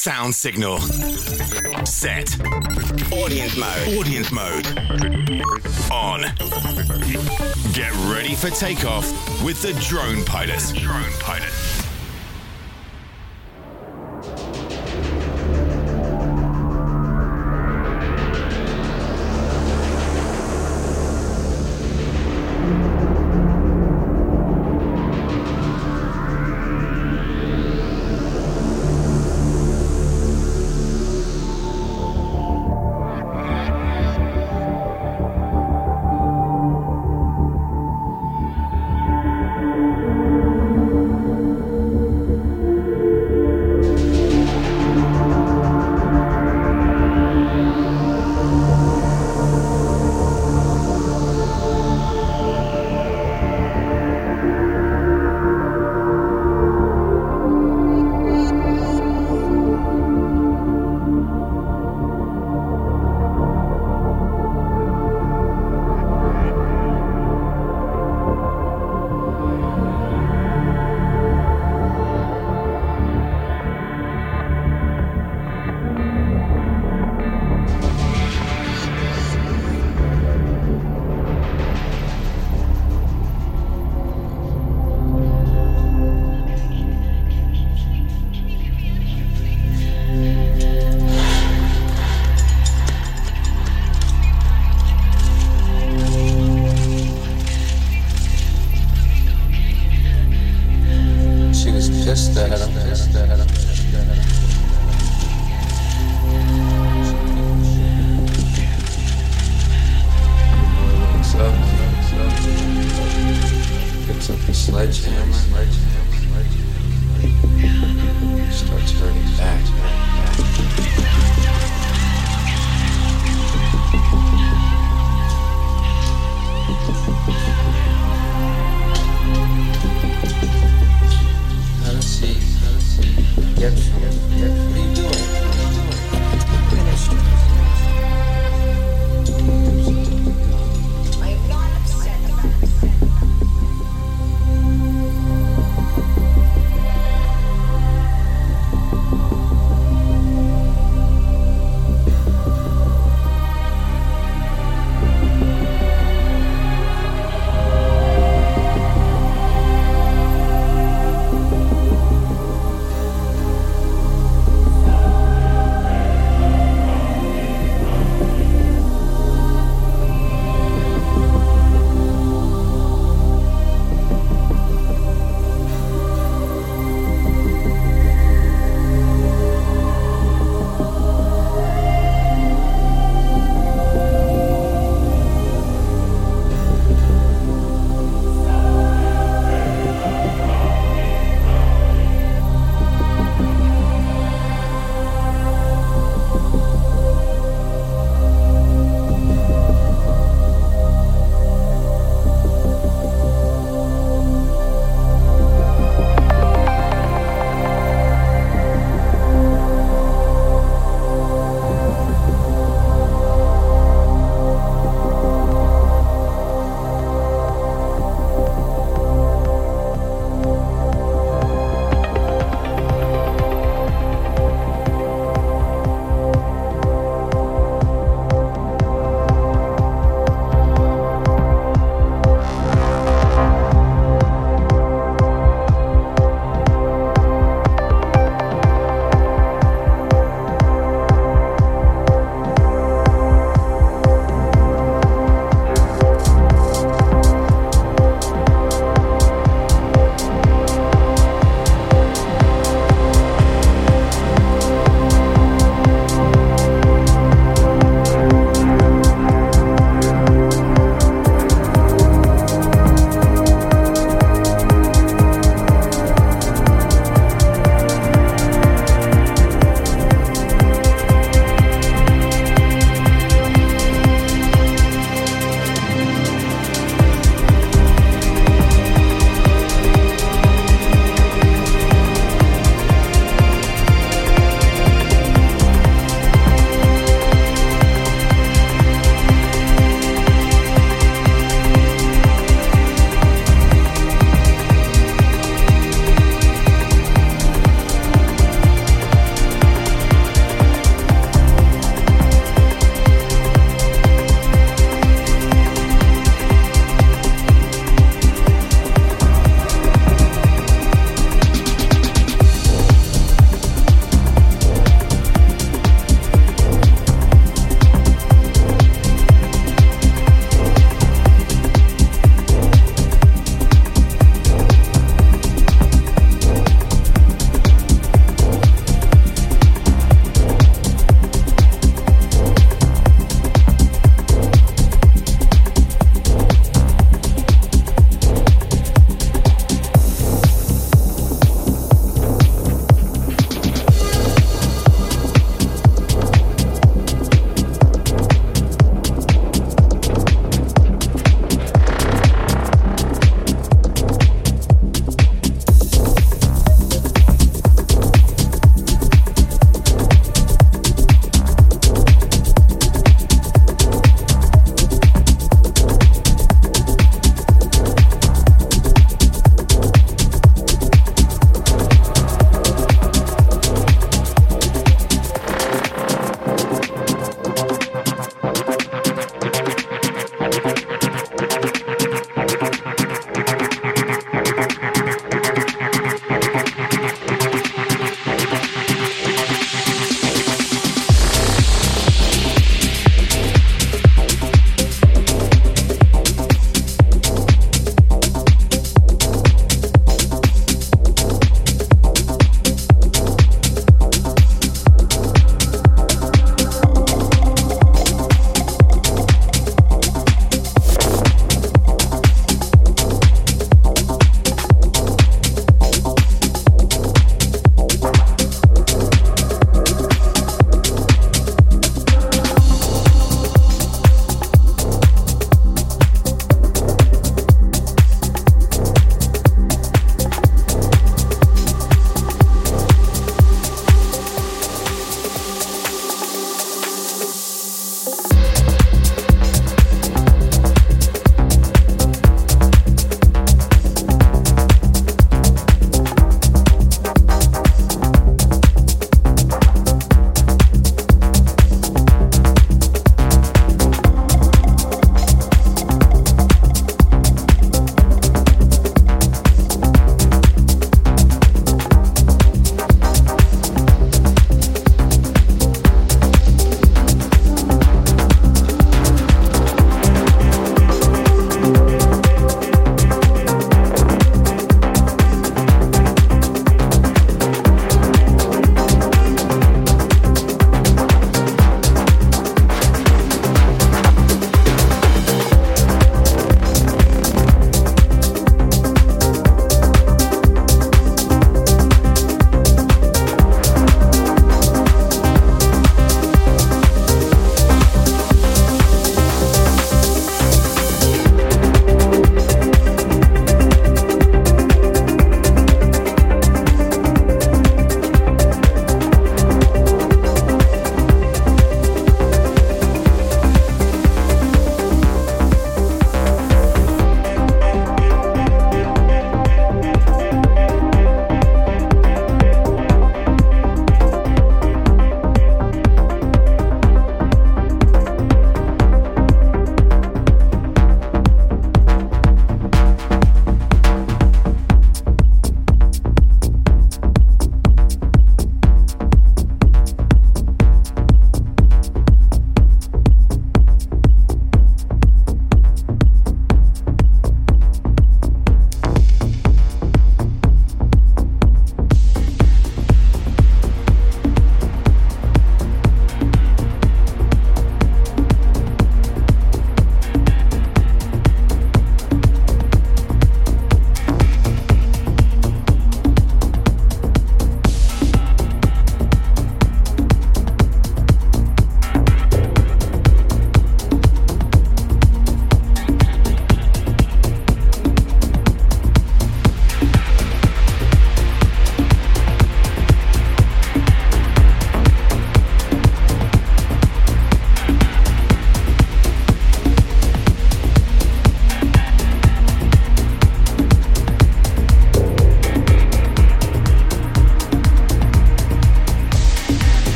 Sound signal. Set. Audience mode. Audience mode. On. Get ready for takeoff with the drone pilot. Drone pilot. sledgehammer, start turning back.